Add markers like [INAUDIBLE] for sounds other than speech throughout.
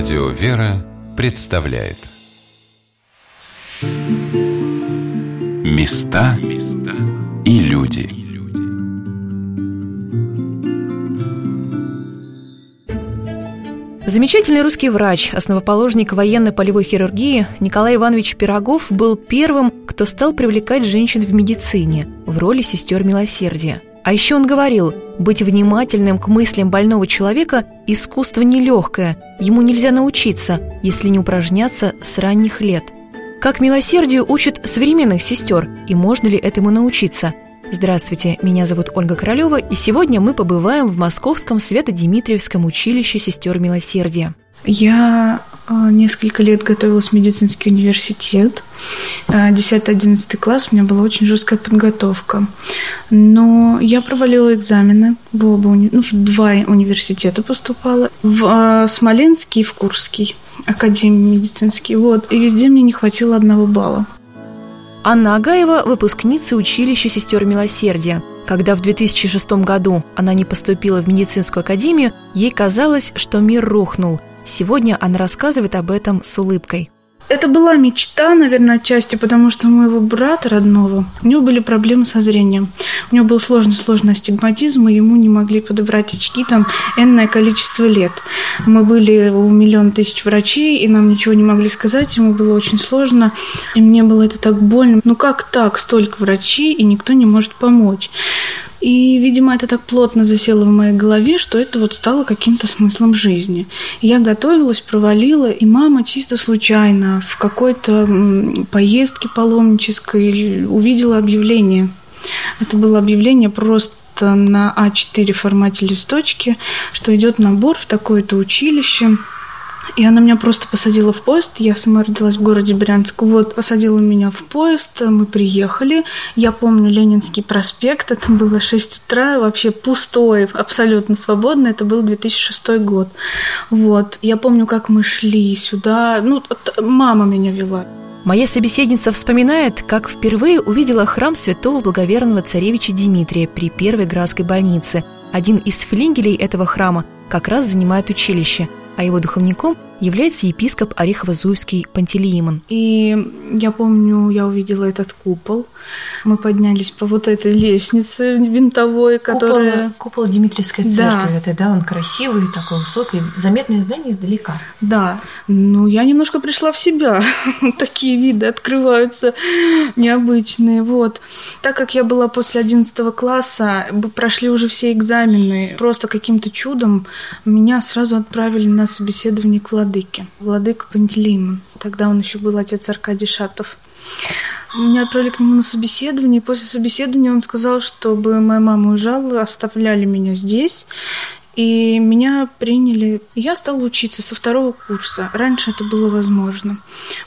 Радио «Вера» представляет. Места и люди. Замечательный русский врач, основоположник военной полевой хирургии Николай Иванович Пирогов был первым, кто стал привлекать женщин в медицине в роли сестер милосердия – а еще он говорил, быть внимательным к мыслям больного человека – искусство нелегкое, ему нельзя научиться, если не упражняться с ранних лет. Как милосердию учат современных сестер, и можно ли этому научиться? Здравствуйте, меня зовут Ольга Королева, и сегодня мы побываем в Московском Свято-Дмитриевском училище сестер милосердия. Я а, несколько лет готовилась в медицинский университет. 10-11 а, класс у меня была очень жесткая подготовка. Но я провалила экзамены в оба, ну, в два университета поступала. В а, Смоленский и в Курский академии медицинский. Вот. И везде мне не хватило одного балла. Анна Агаева – выпускница училища сестер милосердия. Когда в 2006 году она не поступила в медицинскую академию, ей казалось, что мир рухнул – Сегодня она рассказывает об этом с улыбкой. Это была мечта, наверное, отчасти, потому что у моего брата родного, у него были проблемы со зрением. У него был сложный-сложный астигматизм, и ему не могли подобрать очки там энное количество лет. Мы были у миллион тысяч врачей, и нам ничего не могли сказать, ему было очень сложно, и мне было это так больно. Ну как так, столько врачей, и никто не может помочь? И, видимо, это так плотно засело в моей голове, что это вот стало каким-то смыслом жизни. Я готовилась, провалила, и мама чисто случайно в какой-то поездке паломнической увидела объявление. Это было объявление просто на А4 формате листочки, что идет набор в такое-то училище – и она меня просто посадила в поезд. Я сама родилась в городе Брянск. Вот, посадила меня в поезд, мы приехали. Я помню Ленинский проспект, это было 6 утра, вообще пустой, абсолютно свободно. Это был 2006 год. Вот, я помню, как мы шли сюда. Ну, мама меня вела. Моя собеседница вспоминает, как впервые увидела храм святого благоверного царевича Дмитрия при Первой Градской больнице. Один из флигелей этого храма как раз занимает училище – а его духовником является епископ Орехово-Зуевский Пантелеимон. И я помню, я увидела этот купол. Мы поднялись по вот этой лестнице винтовой, которая... Купол, купол Дмитриевской церкви. Да. Это, да, он красивый, такой высокий, заметное здание издалека. Да. Ну, я немножко пришла в себя. [LAUGHS] Такие виды открываются необычные. Вот. Так как я была после 11 класса, прошли уже все экзамены, просто каким-то чудом меня сразу отправили на собеседование к Владимиру владыке, владыка Пантелеймон. Тогда он еще был отец Аркадий Шатов. Меня отправили к нему на собеседование, и после собеседования он сказал, чтобы моя мама уезжала, оставляли меня здесь, и меня приняли. Я стала учиться со второго курса. Раньше это было возможно.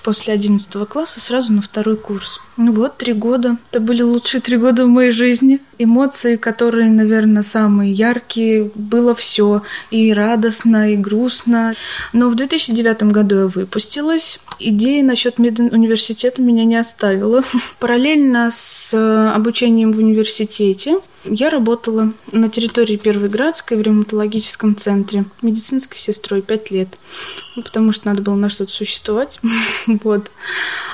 После одиннадцатого класса сразу на второй курс. Ну вот, три года. Это были лучшие три года в моей жизни. Эмоции, которые, наверное, самые яркие. Было все. И радостно, и грустно. Но в 2009 году я выпустилась. Идея насчет медуниверситета меня не оставила. [LAUGHS] Параллельно с обучением в университете я работала на территории Первой Градской в ревматологическом центре медицинской сестрой пять лет, потому что надо было на что-то существовать. [LAUGHS] вот.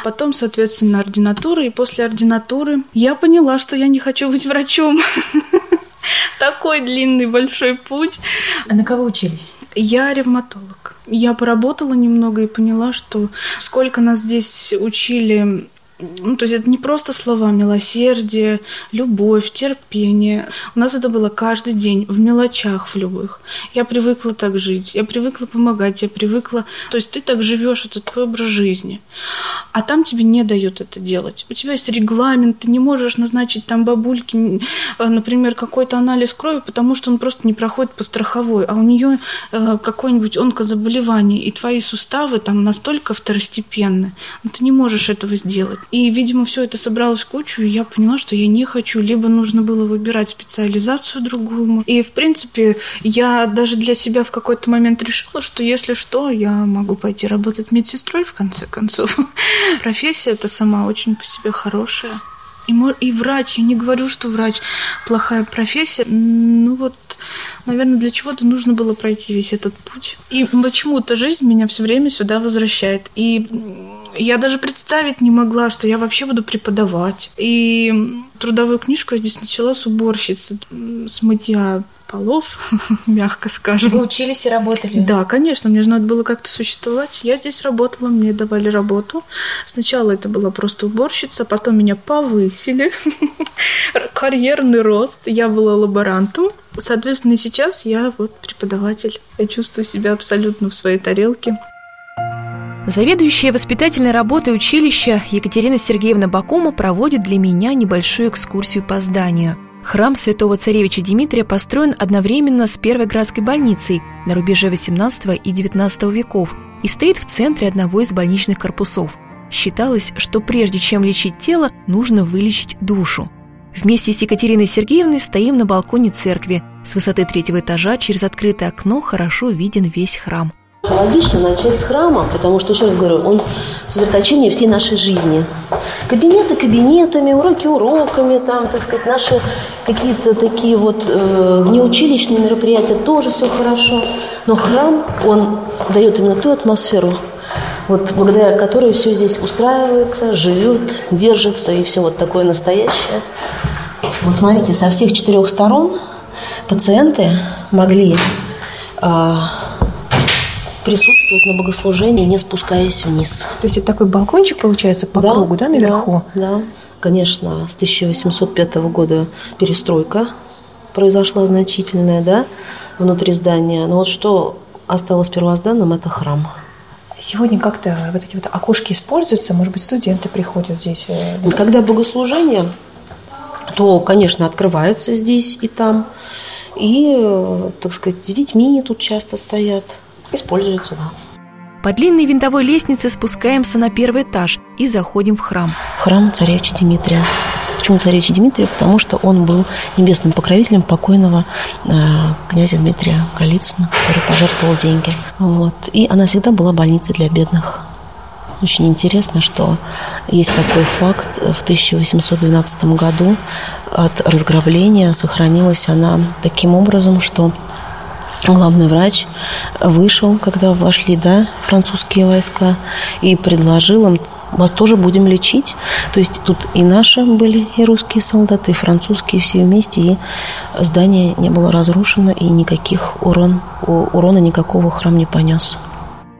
Потом, соответственно, ординатура, и после ординатуры я поняла, что я не хочу быть врачом. [LAUGHS] Такой длинный большой путь. А на кого учились? Я ревматолог. Я поработала немного и поняла, что сколько нас здесь учили ну, то есть это не просто слова милосердие, любовь, терпение. У нас это было каждый день, в мелочах в любых. Я привыкла так жить, я привыкла помогать, я привыкла... То есть ты так живешь, это твой образ жизни. А там тебе не дают это делать. У тебя есть регламент, ты не можешь назначить там бабульке, например, какой-то анализ крови, потому что он просто не проходит по страховой, а у нее э, какое-нибудь онкозаболевание, и твои суставы там настолько второстепенны, но ты не можешь этого сделать. И, видимо, все это собралось в кучу, и я поняла, что я не хочу. Либо нужно было выбирать специализацию другую. И, в принципе, я даже для себя в какой-то момент решила, что если что, я могу пойти работать медсестрой, в конце концов. [LAUGHS] Профессия эта сама очень по себе хорошая. И, и врач, я не говорю, что врач плохая профессия. Ну вот, наверное, для чего-то нужно было пройти весь этот путь. И почему-то жизнь меня все время сюда возвращает. И я даже представить не могла, что я вообще буду преподавать. И трудовую книжку я здесь начала с уборщицы, с мытья полов, [LAUGHS] мягко скажем. Вы учились и работали? Да, конечно, мне же надо было как-то существовать. Я здесь работала, мне давали работу. Сначала это была просто уборщица, потом меня повысили. [LAUGHS] Карьерный рост. Я была лаборантом. Соответственно, и сейчас я вот преподаватель. Я чувствую себя абсолютно в своей тарелке. Заведующая воспитательной работой училища Екатерина Сергеевна Бакума проводит для меня небольшую экскурсию по зданию. Храм святого царевича Дмитрия построен одновременно с Первой Градской больницей на рубеже XVIII и XIX веков и стоит в центре одного из больничных корпусов. Считалось, что прежде чем лечить тело, нужно вылечить душу. Вместе с Екатериной Сергеевной стоим на балконе церкви. С высоты третьего этажа через открытое окно хорошо виден весь храм. Логично начать с храма, потому что, еще раз говорю, он сосредоточение всей нашей жизни. Кабинеты кабинетами, уроки уроками, там, так сказать, наши какие-то такие вот э, внеучилищные мероприятия, тоже все хорошо. Но храм, он дает именно ту атмосферу, вот благодаря которой все здесь устраивается, живет, держится и все вот такое настоящее. Вот смотрите, со всех четырех сторон пациенты могли э, присутствовать на богослужении, не спускаясь вниз. То есть это такой балкончик получается по да, кругу, да, наверху? Да, да. Конечно, с 1805 года перестройка произошла значительная, да, внутри здания. Но вот что осталось первозданным – это храм. Сегодня как-то вот эти вот окошки используются? Может быть, студенты приходят здесь? Э, Когда богослужение, то, конечно, открывается здесь и там. И, э, так сказать, с детьми тут часто стоят используется, да. По длинной винтовой лестнице спускаемся на первый этаж и заходим в храм. Храм царевича Дмитрия. Почему царевича Дмитрия? Потому что он был небесным покровителем покойного э, князя Дмитрия Голицына, который пожертвовал деньги. Вот. И она всегда была больницей для бедных. Очень интересно, что есть такой факт. В 1812 году от разграбления сохранилась она таким образом, что главный врач вышел, когда вошли да, французские войска, и предложил им вас тоже будем лечить. То есть тут и наши были, и русские солдаты, и французские, все вместе, и здание не было разрушено, и никаких урон, урона никакого храм не понес.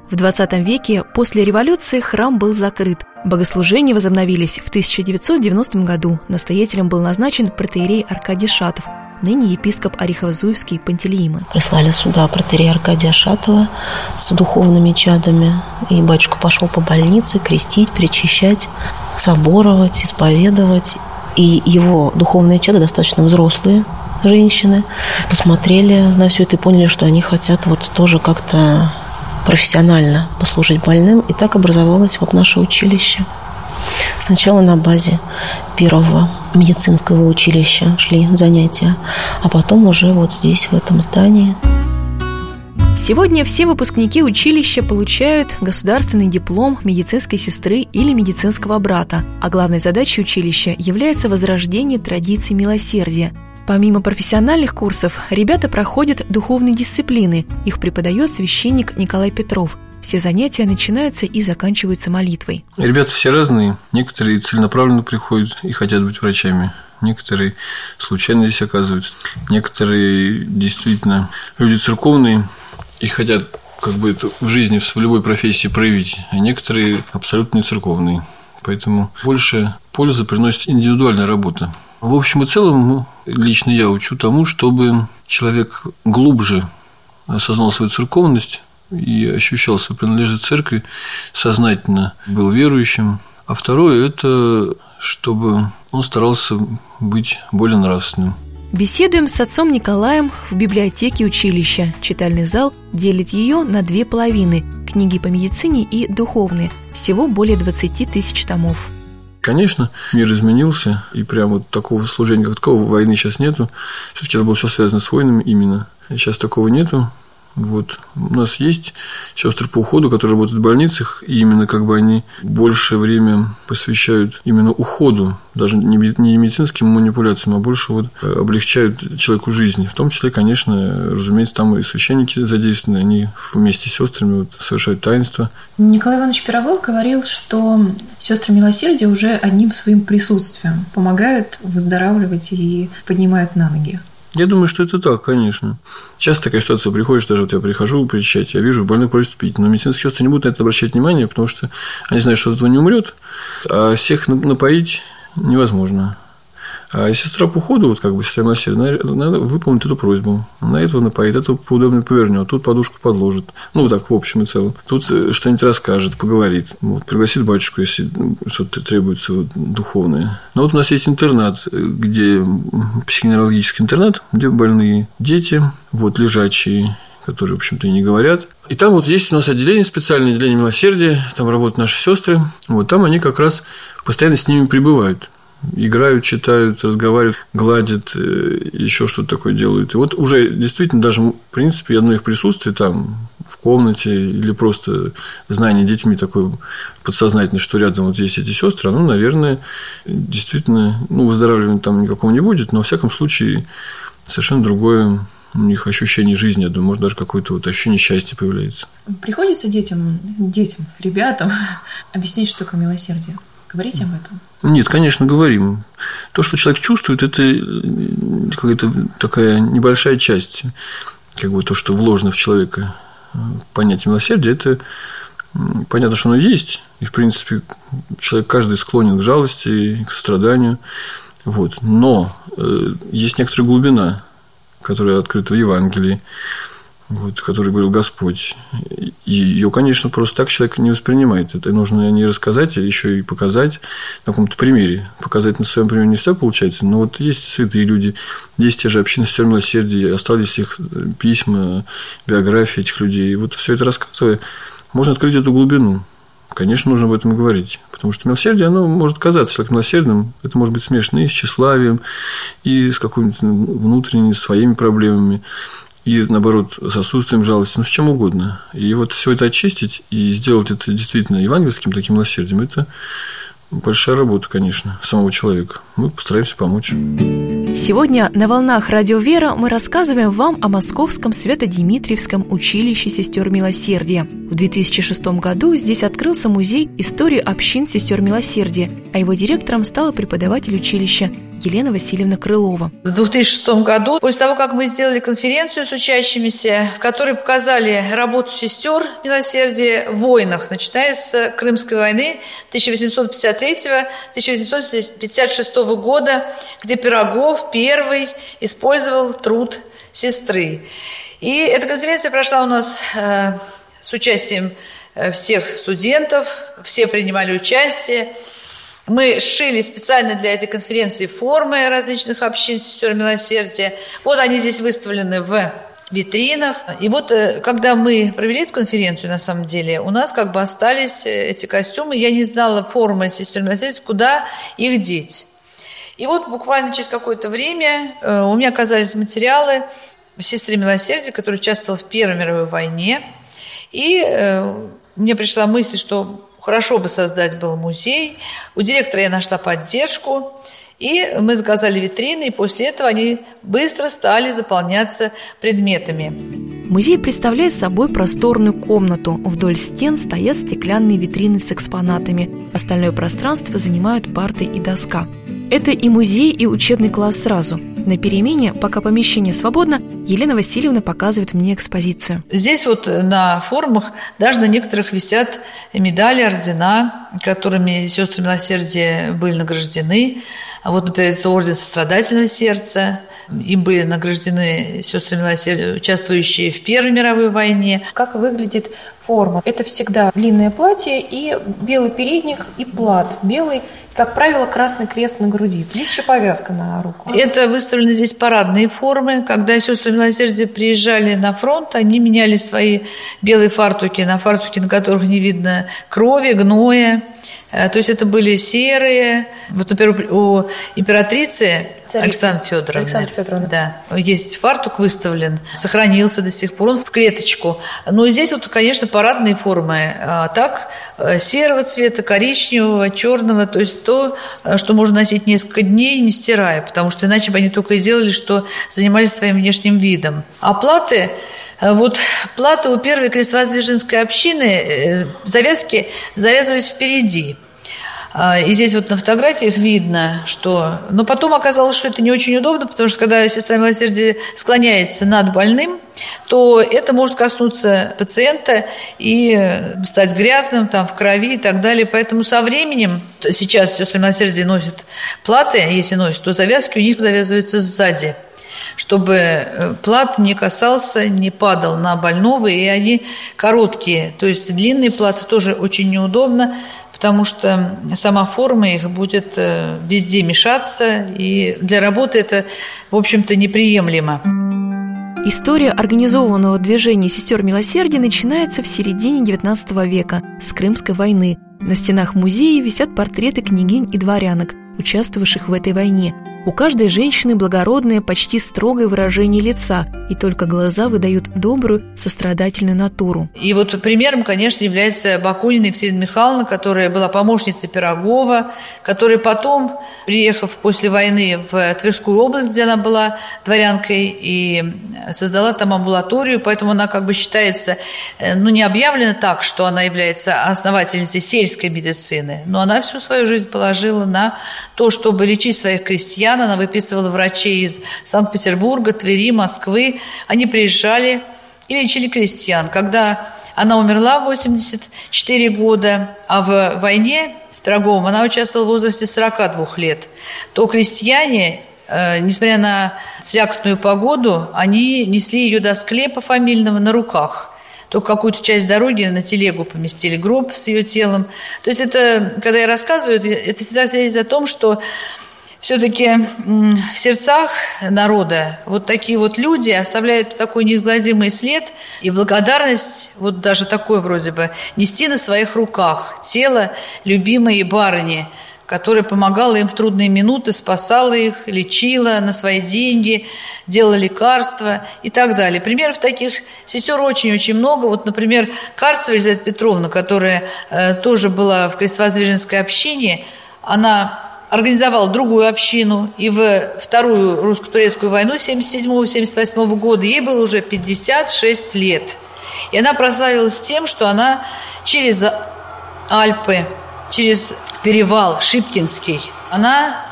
В 20 веке после революции храм был закрыт. Богослужения возобновились в 1990 году. Настоятелем был назначен протеерей Аркадий Шатов – ныне епископ Орехово-Зуевский Пантелеимон. Прислали сюда протерея Аркадия Шатова с духовными чадами. И батюшка пошел по больнице крестить, причащать, соборовать, исповедовать. И его духовные чады достаточно взрослые женщины посмотрели на все это и поняли, что они хотят вот тоже как-то профессионально послужить больным. И так образовалось вот наше училище. Сначала на базе первого медицинского училища шли занятия, а потом уже вот здесь, в этом здании. Сегодня все выпускники училища получают государственный диплом медицинской сестры или медицинского брата, а главной задачей училища является возрождение традиций милосердия. Помимо профессиональных курсов, ребята проходят духовные дисциплины. Их преподает священник Николай Петров – все занятия начинаются и заканчиваются молитвой. Ребята все разные. Некоторые целенаправленно приходят и хотят быть врачами. Некоторые случайно здесь оказываются. Некоторые действительно люди церковные и хотят как бы это в жизни, в любой профессии проявить, а некоторые абсолютно не церковные. Поэтому больше пользы приносит индивидуальная работа. В общем и целом, ну, лично я учу тому, чтобы человек глубже осознал свою церковность, и ощущал свою принадлежность церкви, сознательно был верующим. А второе – это чтобы он старался быть более нравственным. Беседуем с отцом Николаем в библиотеке училища. Читальный зал делит ее на две половины – книги по медицине и духовные. Всего более 20 тысяч томов. Конечно, мир изменился, и прямо вот такого служения, как такого, войны сейчас нету. все таки это было все связано с войнами именно. Сейчас такого нету Вот. У нас есть сестры по уходу, которые работают в больницах, и именно как бы они больше время посвящают именно уходу, даже не медицинским манипуляциям, а больше вот э, облегчают человеку жизнь. В том числе, конечно, разумеется, там и священники задействованы, они вместе с сестрами вот совершают таинство. Николай Иванович Пирогов говорил, что сестры милосердия уже одним своим присутствием помогают выздоравливать и поднимают на ноги. Я думаю, что это так, конечно. Часто такая ситуация приходишь, даже вот я прихожу причать, я вижу, больной просит пить, но медицинские сестры не будут на это обращать внимание, потому что они знают, что от этого не умрет, а всех напоить невозможно. А сестра по ходу, вот как бы сестра милосердия, надо выполнить эту просьбу. Она этого напоит, этого поудобнее повернет, тут подушку подложит. Ну, вот так, в общем и целом. Тут э, что-нибудь расскажет, поговорит. Вот, пригласит батюшку, если что-то требуется вот, духовное. Но вот у нас есть интернат, где психоневрологический интернат, где больные дети, вот, лежачие, которые, в общем-то, и не говорят. И там вот есть у нас отделение, специальное отделение милосердия, там работают наши сестры, вот там они как раз постоянно с ними пребывают играют, читают, разговаривают, гладят, э, еще что-то такое делают. И вот уже действительно даже, в принципе, одно их присутствие там в комнате или просто знание детьми такое подсознательное, что рядом вот есть эти сестры, оно, наверное, действительно, ну, выздоравливания там никакого не будет, но, во всяком случае, совершенно другое у них ощущение жизни, я думаю, может, даже какое-то вот ощущение счастья появляется. Приходится детям, детям, ребятам [LAUGHS] объяснить, что такое милосердие? Говорите об этом? Нет, конечно, говорим. То, что человек чувствует, это э, какая-то такая небольшая часть, как бы то, что вложено в человека. Понятие милосердия – это понятно, что оно есть, и, в принципе, человек каждый склонен к жалости, к состраданию. Вот. Но э, есть некоторая глубина, которая открыта в Евангелии вот, который говорил Господь. Ее, конечно, просто так человек не воспринимает. Это нужно не рассказать, а еще и показать на каком-то примере. Показать на своем примере не все получается, но вот есть святые люди, есть те же общины сестер милосердия, остались их письма, биографии этих людей. И вот все это рассказывая, можно открыть эту глубину. Конечно, нужно об этом говорить. Потому что милосердие, оно может казаться человеком милосердным. Это может быть смешано и с тщеславием, и с какими-то внутренними своими проблемами и, наоборот, с отсутствием жалости, ну, с чем угодно. И вот все это очистить и сделать это действительно евангельским таким милосердием, это большая работа, конечно, самого человека. Мы постараемся помочь. Сегодня на волнах Радио Вера мы рассказываем вам о Московском Свято-Димитриевском училище сестер Милосердия. В 2006 году здесь открылся музей истории общин сестер Милосердия, а его директором стала преподаватель училища Елена Васильевна Крылова. В 2006 году, после того, как мы сделали конференцию с учащимися, в которой показали работу сестер милосердия в войнах, начиная с Крымской войны 1853-1856 года, где Пирогов первый использовал труд сестры. И эта конференция прошла у нас э, с участием э, всех студентов, все принимали участие. Мы сшили специально для этой конференции формы различных общин сестер милосердия. Вот они здесь выставлены в витринах. И вот э, когда мы провели эту конференцию, на самом деле, у нас как бы остались э, эти костюмы. Я не знала формы сестер милосердия, куда их деть. И вот буквально через какое-то время э, у меня оказались материалы сестры милосердия, которая участвовала в Первой мировой войне. И мне пришла мысль, что Хорошо бы создать был музей. У директора я нашла поддержку. И мы заказали витрины, и после этого они быстро стали заполняться предметами. Музей представляет собой просторную комнату. Вдоль стен стоят стеклянные витрины с экспонатами. Остальное пространство занимают парты и доска. Это и музей, и учебный класс сразу. На перемене, пока помещение свободно, Елена Васильевна показывает мне экспозицию. Здесь вот на форумах даже на некоторых висят медали, ордена, которыми сестры милосердия были награждены. А вот, например, это орден сострадательного сердца. Им были награждены сестры милосердия, участвующие в Первой мировой войне. Как выглядит форма? Это всегда длинное платье и белый передник и плат белый, как правило, красный крест на груди. Есть еще повязка на руку. Это выставлены здесь парадные формы. Когда сестры милосердия приезжали на фронт, они меняли свои белые фартуки на фартуки, на которых не видно крови, гноя. Э, то есть это были серые. Вот, например, у императрицы Царица. Александра Федоровны. Александра Федоровна. Да. Есть фартук выставлен, сохранился до сих пор, он в клеточку. Но здесь вот, конечно, парадные формы. А так, э, серого цвета, коричневого, черного, то есть то, э, что можно носить несколько дней, не стирая, потому что иначе бы они только и делали, что занимались своим внешним видом. А платы вот платы у первой крестовоздвиженской общины, завязки завязывались впереди – и здесь вот на фотографиях видно, что... Но потом оказалось, что это не очень удобно, потому что когда сестра милосердия склоняется над больным, то это может коснуться пациента и стать грязным, там, в крови и так далее. Поэтому со временем, сейчас сестры милосердия носят платы, если носят, то завязки у них завязываются сзади чтобы э, плат не касался, не падал на больного, и они короткие. То есть длинные платы тоже очень неудобно потому что сама форма их будет э, везде мешаться, и для работы это, в общем-то, неприемлемо. История организованного движения сестер милосердия начинается в середине XIX века с Крымской войны. На стенах музея висят портреты княгинь и дворянок, участвовавших в этой войне, у каждой женщины благородное, почти строгое выражение лица, и только глаза выдают добрую, сострадательную натуру. И вот примером, конечно, является Бакунина Екатерина Михайловна, которая была помощницей Пирогова, которая потом, приехав после войны в Тверскую область, где она была дворянкой, и создала там амбулаторию, поэтому она как бы считается, э, ну, не объявлена так, что она является основательницей сельской медицины, но она всю свою жизнь положила на то, чтобы лечить своих крестьян, она выписывала врачей из Санкт-Петербурга, Твери, Москвы. Они приезжали и лечили крестьян. Когда она умерла в 84 года, а в войне с Пироговым она участвовала в возрасте 42 лет, то крестьяне э, несмотря на слякотную погоду, они несли ее до склепа фамильного на руках. Только какую-то часть дороги на телегу поместили, гроб с ее телом. То есть это, когда я рассказываю, это всегда свидетельствует о том, что все-таки в сердцах народа вот такие вот люди оставляют такой неизгладимый след и благодарность, вот даже такой вроде бы, нести на своих руках тело любимой барыни, которая помогала им в трудные минуты, спасала их, лечила на свои деньги, делала лекарства и так далее. Примеров таких сестер очень-очень много. Вот, например, Карцева Елизавета Петровна, которая э, тоже была в крестовоздвиженской общине, она организовал другую общину, и в Вторую русско-турецкую войну 77-78 года ей было уже 56 лет. И она прославилась тем, что она через Альпы, через перевал Шипкинский, она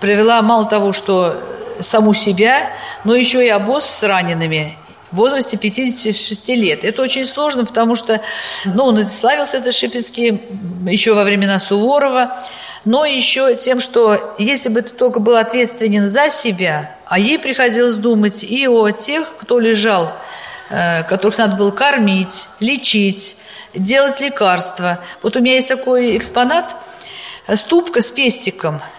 привела мало того, что саму себя, но еще и обоз с ранеными в возрасте 56 лет. Это очень сложно, потому что ну, он славился, этот Шипинский, еще во времена Суворова, но еще тем, что если бы ты только был ответственен за себя, а ей приходилось думать и о тех, кто лежал, э, которых надо было кормить, лечить, делать лекарства. Вот у меня есть такой экспонат, ступка с пестиком –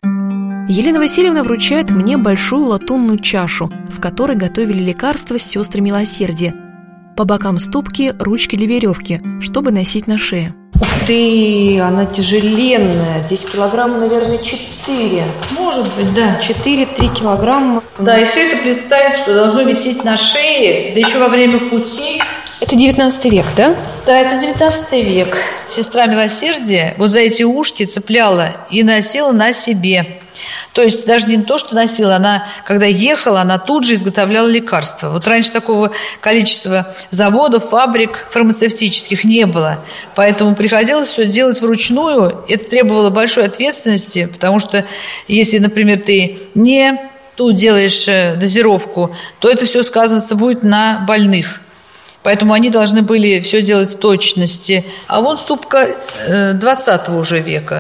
Елена Васильевна вручает мне большую латунную чашу, в которой готовили лекарства с сестры милосердия. По бокам ступки ручки для веревки, чтобы носить на шее. Ух ты, она тяжеленная. Здесь килограмма, наверное, 4. Может быть, да. 4-3 килограмма. Да, и все это представить, что должно висеть на шее, да еще во время пути. Это 19 век, да? Да, это 19 век. Сестра милосердия вот за эти ушки цепляла и носила на себе. То есть даже не то, что носила, она, когда ехала, она тут же изготовляла лекарства. Вот раньше такого количества заводов, фабрик фармацевтических не было. Поэтому приходилось все делать вручную. Это требовало большой ответственности, потому что если, например, ты не тут делаешь э, дозировку, то это все сказываться будет на больных. Поэтому они должны были все делать в точности. А вот ступка 20 э, уже века.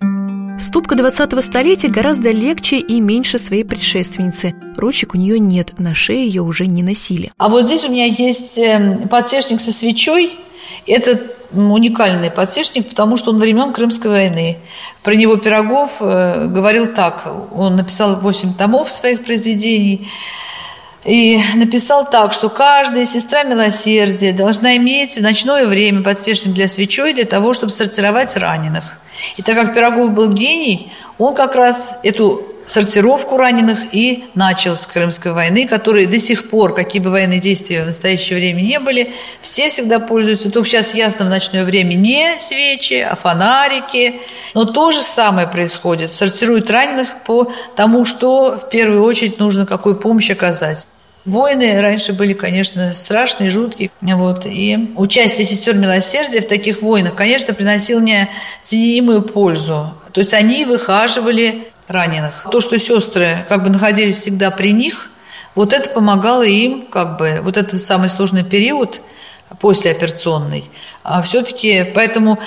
Ступка 20-го столетия гораздо легче и меньше своей предшественницы. Ручек у нее нет, на шее ее уже не носили. А вот здесь у меня есть эм, подсвечник со свечой. Это уникальный подсвечник, потому что он времен Крымской войны. Про него Пирогов э, говорил так. Он написал 8 томов своих произведений. И написал так, что каждая сестра милосердия должна иметь в ночное время подсвечник для свечой для того, чтобы сортировать раненых. И так как Пирогов был гений, он как раз эту сортировку раненых и начал с Крымской войны, которые до сих пор, какие бы военные действия в настоящее время не были, все всегда пользуются. Только сейчас ясно в ночное время не свечи, а фонарики. Но то же самое происходит. Сортируют раненых по тому, что в первую очередь нужно какую помощь оказать. Войны раньше были, конечно, страшные, жуткие. Вот. И участие сестер милосердия в таких войнах, конечно, приносило неоценимую пользу. То есть они выхаживали раненых. То, что сестры как бы находились всегда при них, вот это помогало им, как бы, вот этот самый сложный период послеоперационный. А все-таки, поэтому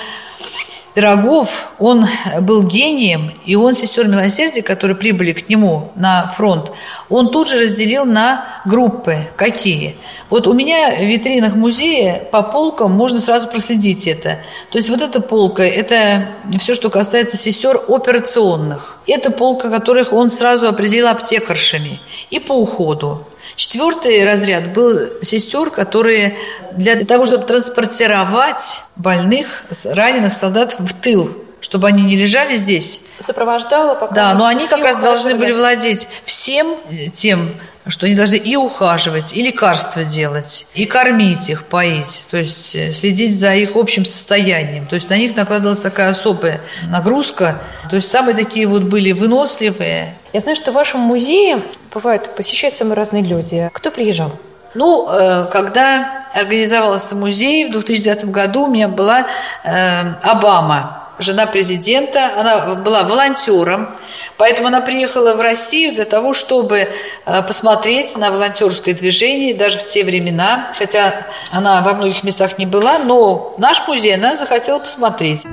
Пирогов, он был гением, и он сестер милосердия, которые прибыли к нему на фронт, он тут же разделил на группы. Какие? Вот у меня в витринах музея по полкам можно сразу проследить это. То есть вот эта полка – это все, что касается сестер операционных. Это полка, которых он сразу определил аптекаршами. И по уходу. Четвертый разряд был сестер, которые для того, чтобы транспортировать больных, раненых солдат в тыл, чтобы они не лежали здесь. Сопровождала пока. Да, но они как раз должны были владеть всем тем что они должны и ухаживать, и лекарства делать, и кормить их, поить, то есть э, следить за их общим состоянием. То есть на них накладывалась такая особая нагрузка. То есть самые такие вот были выносливые. Я знаю, что в вашем музее бывают посещают самые разные люди. Кто приезжал? Ну, э, когда организовался музей в 2009 году, у меня была э, Обама жена президента, она была волонтером, поэтому она приехала в Россию для того, чтобы э, посмотреть на волонтерское движение даже в те времена, хотя она во многих местах не была, но наш музей она захотела посмотреть.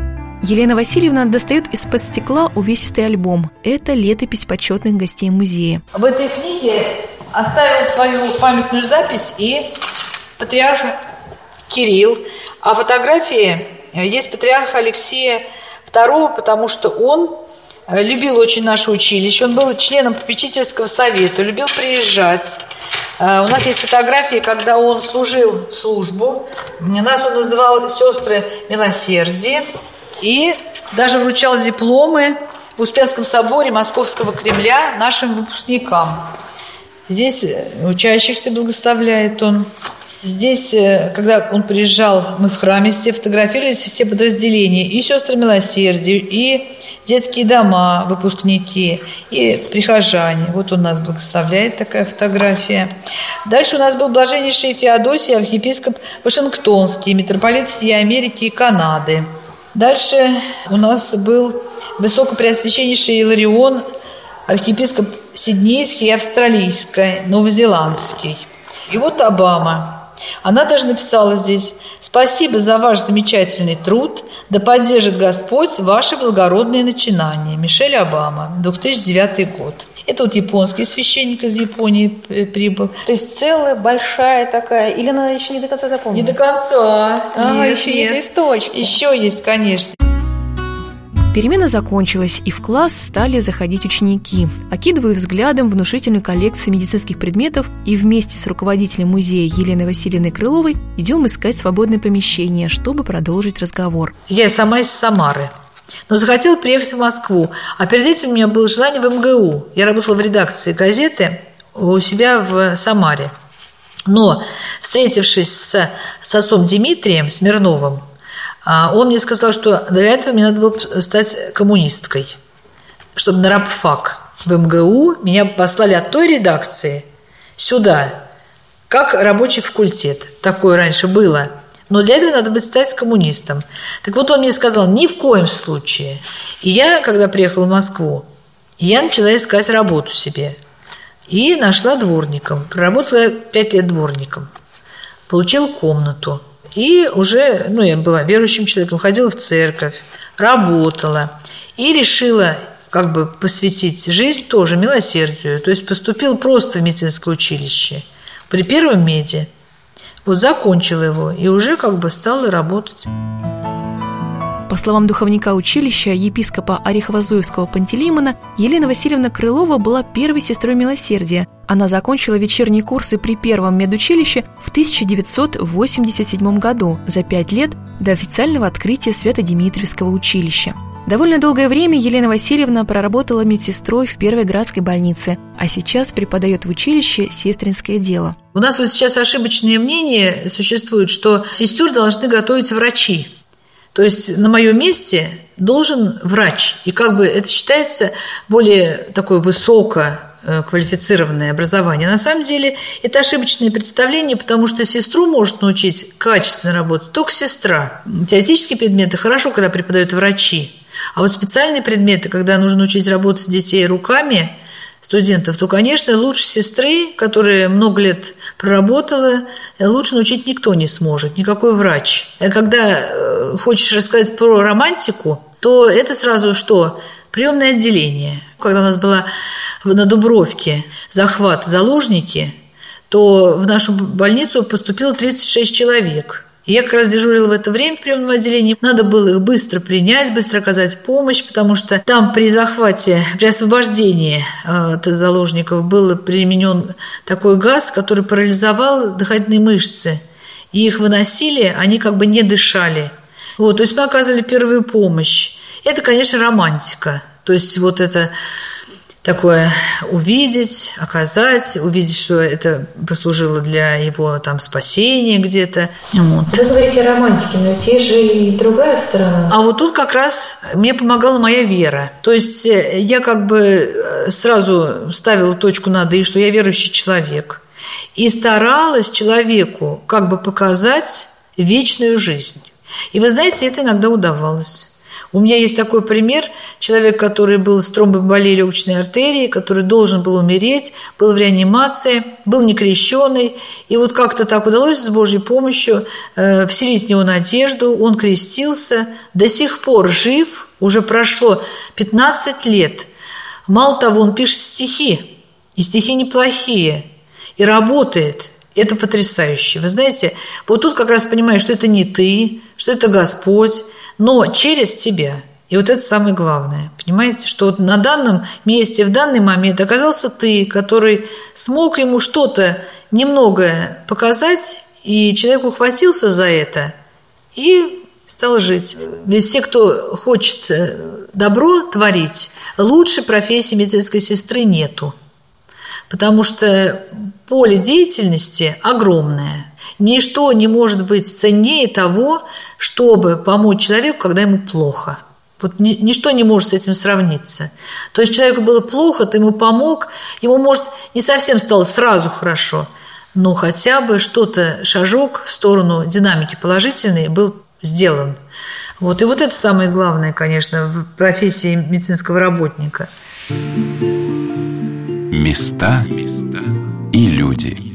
Елена Васильевна достает из-под стекла увесистый альбом. Это летопись почетных гостей музея. В этой книге оставил свою памятную запись и патриарх Кирилл, а фотографии есть патриарх Алексея II, потому что он э, любил очень наше училище, он был членом попечительского совета, любил приезжать. Э, у нас есть фотографии, когда он служил службу. Нас он называл «Сестры милосердия» и даже вручал дипломы в Успенском соборе Московского Кремля нашим выпускникам. Здесь э, учащихся благословляет он. Здесь, э, когда он приезжал, мы в храме все фотографировались, все подразделения, и сестры милосердия, и детские дома, выпускники, и прихожане. Вот он нас благословляет, такая фотография. Дальше у нас был блаженнейший Феодосий, архиепископ Вашингтонский, митрополит всей Америки и Канады. Дальше у нас был высокопреосвященнейший Иларион, архиепископ Сиднейский Австралийский, Новозеландский. И вот Обама – она даже написала здесь «Спасибо за ваш замечательный труд, да поддержит Господь ваши благородные начинания». Мишель Обама, 2009 год. Это вот японский священник из Японии прибыл. То есть целая большая такая, или она еще не до конца запомнила? Не до конца. А, нет, еще нет. есть листочки. Еще есть, конечно. Перемена закончилась, и в класс стали заходить ученики. Окидываю взглядом внушительную коллекцию медицинских предметов и вместе с руководителем музея Еленой Васильевной Крыловой идем искать свободное помещение, чтобы продолжить разговор. Я сама из Самары, но захотела приехать в Москву. А перед этим у меня было желание в МГУ. Я работала в редакции газеты у себя в Самаре. Но, встретившись с, с отцом Дмитрием Смирновым, он мне сказал, что для этого мне надо было стать коммунисткой, чтобы на рабфак в МГУ меня послали от той редакции сюда, как рабочий факультет. Такое раньше было. Но для этого надо быть стать коммунистом. Так вот он мне сказал, ни в коем случае. И я, когда приехала в Москву, я начала искать работу себе. И нашла дворником. Проработала пять лет дворником. Получила комнату – и уже, ну, я была верующим человеком, ходила в церковь, работала. И решила как бы посвятить жизнь тоже милосердию. То есть поступила просто в медицинское училище. При первом меди. Вот закончила его и уже как бы стала работать. По словам духовника училища епископа Орехово-Зуевского Пантелеймона, Елена Васильевна Крылова была первой сестрой милосердия. Она закончила вечерние курсы при первом медучилище в 1987 году, за пять лет до официального открытия Свято-Димитриевского училища. Довольно долгое время Елена Васильевна проработала медсестрой в Первой градской больнице, а сейчас преподает в училище сестринское дело. У нас вот сейчас ошибочное мнение существует, что сестер должны готовить врачи. То есть на моем месте должен врач. И как бы это считается более такое высоко квалифицированное образование. На самом деле это ошибочное представление, потому что сестру может научить качественно работать только сестра. Теоретические предметы хорошо, когда преподают врачи. А вот специальные предметы, когда нужно учить работать с детей руками, студентов, то, конечно, лучше сестры, которая много лет проработала, лучше научить никто не сможет, никакой врач. А когда э, хочешь рассказать про романтику, то это сразу что? Приемное отделение. Когда у нас была на Дубровке захват заложники, то в нашу больницу поступило 36 человек – я как раз дежурила в это время в приемном отделении. Надо было их быстро принять, быстро оказать помощь, потому что там при захвате, при освобождении э, от заложников был применен такой газ, который парализовал дыхательные мышцы. И их выносили, они как бы не дышали. Вот, то есть мы оказывали первую помощь. Это, конечно, романтика. То есть вот это такое увидеть, оказать, увидеть, что это послужило для его там спасения где-то. Вот. Вы говорите о романтике, но ведь есть же и другая сторона. А вот тут как раз мне помогала моя вера. То есть э, я как бы э, сразу ставила точку над «и», что я верующий человек. И старалась человеку как бы показать вечную жизнь. И вы знаете, это иногда удавалось. У меня есть такой пример. Человек, который был с тромбоэмболией легочной артерии, который должен был умереть, был в реанимации, был некрещенный. И вот как-то так удалось с Божьей помощью э, вселить в него надежду. Он крестился, до сих пор жив, уже прошло 15 лет. Мало того, он пишет стихи, и стихи неплохие, и работает. Это потрясающе. Вы знаете, вот тут как раз понимаешь, что это не ты, что это Господь, но через тебя. И вот это самое главное. Понимаете, что вот на данном месте, в данный момент оказался ты, который смог ему что-то немного показать, и человек ухватился за это и стал жить. Ведь все, кто хочет э, добро творить, лучше профессии медицинской сестры нету. Потому что поле деятельности огромное – Ничто не может быть ценнее того, чтобы помочь человеку, когда ему плохо. Вот ничто не может с этим сравниться. То есть человеку было плохо, ты ему помог, ему, может, не совсем стало сразу хорошо, но хотя бы что-то, шажок в сторону динамики положительной был сделан. Вот. И вот это самое главное, конечно, в профессии медицинского работника. Места и люди.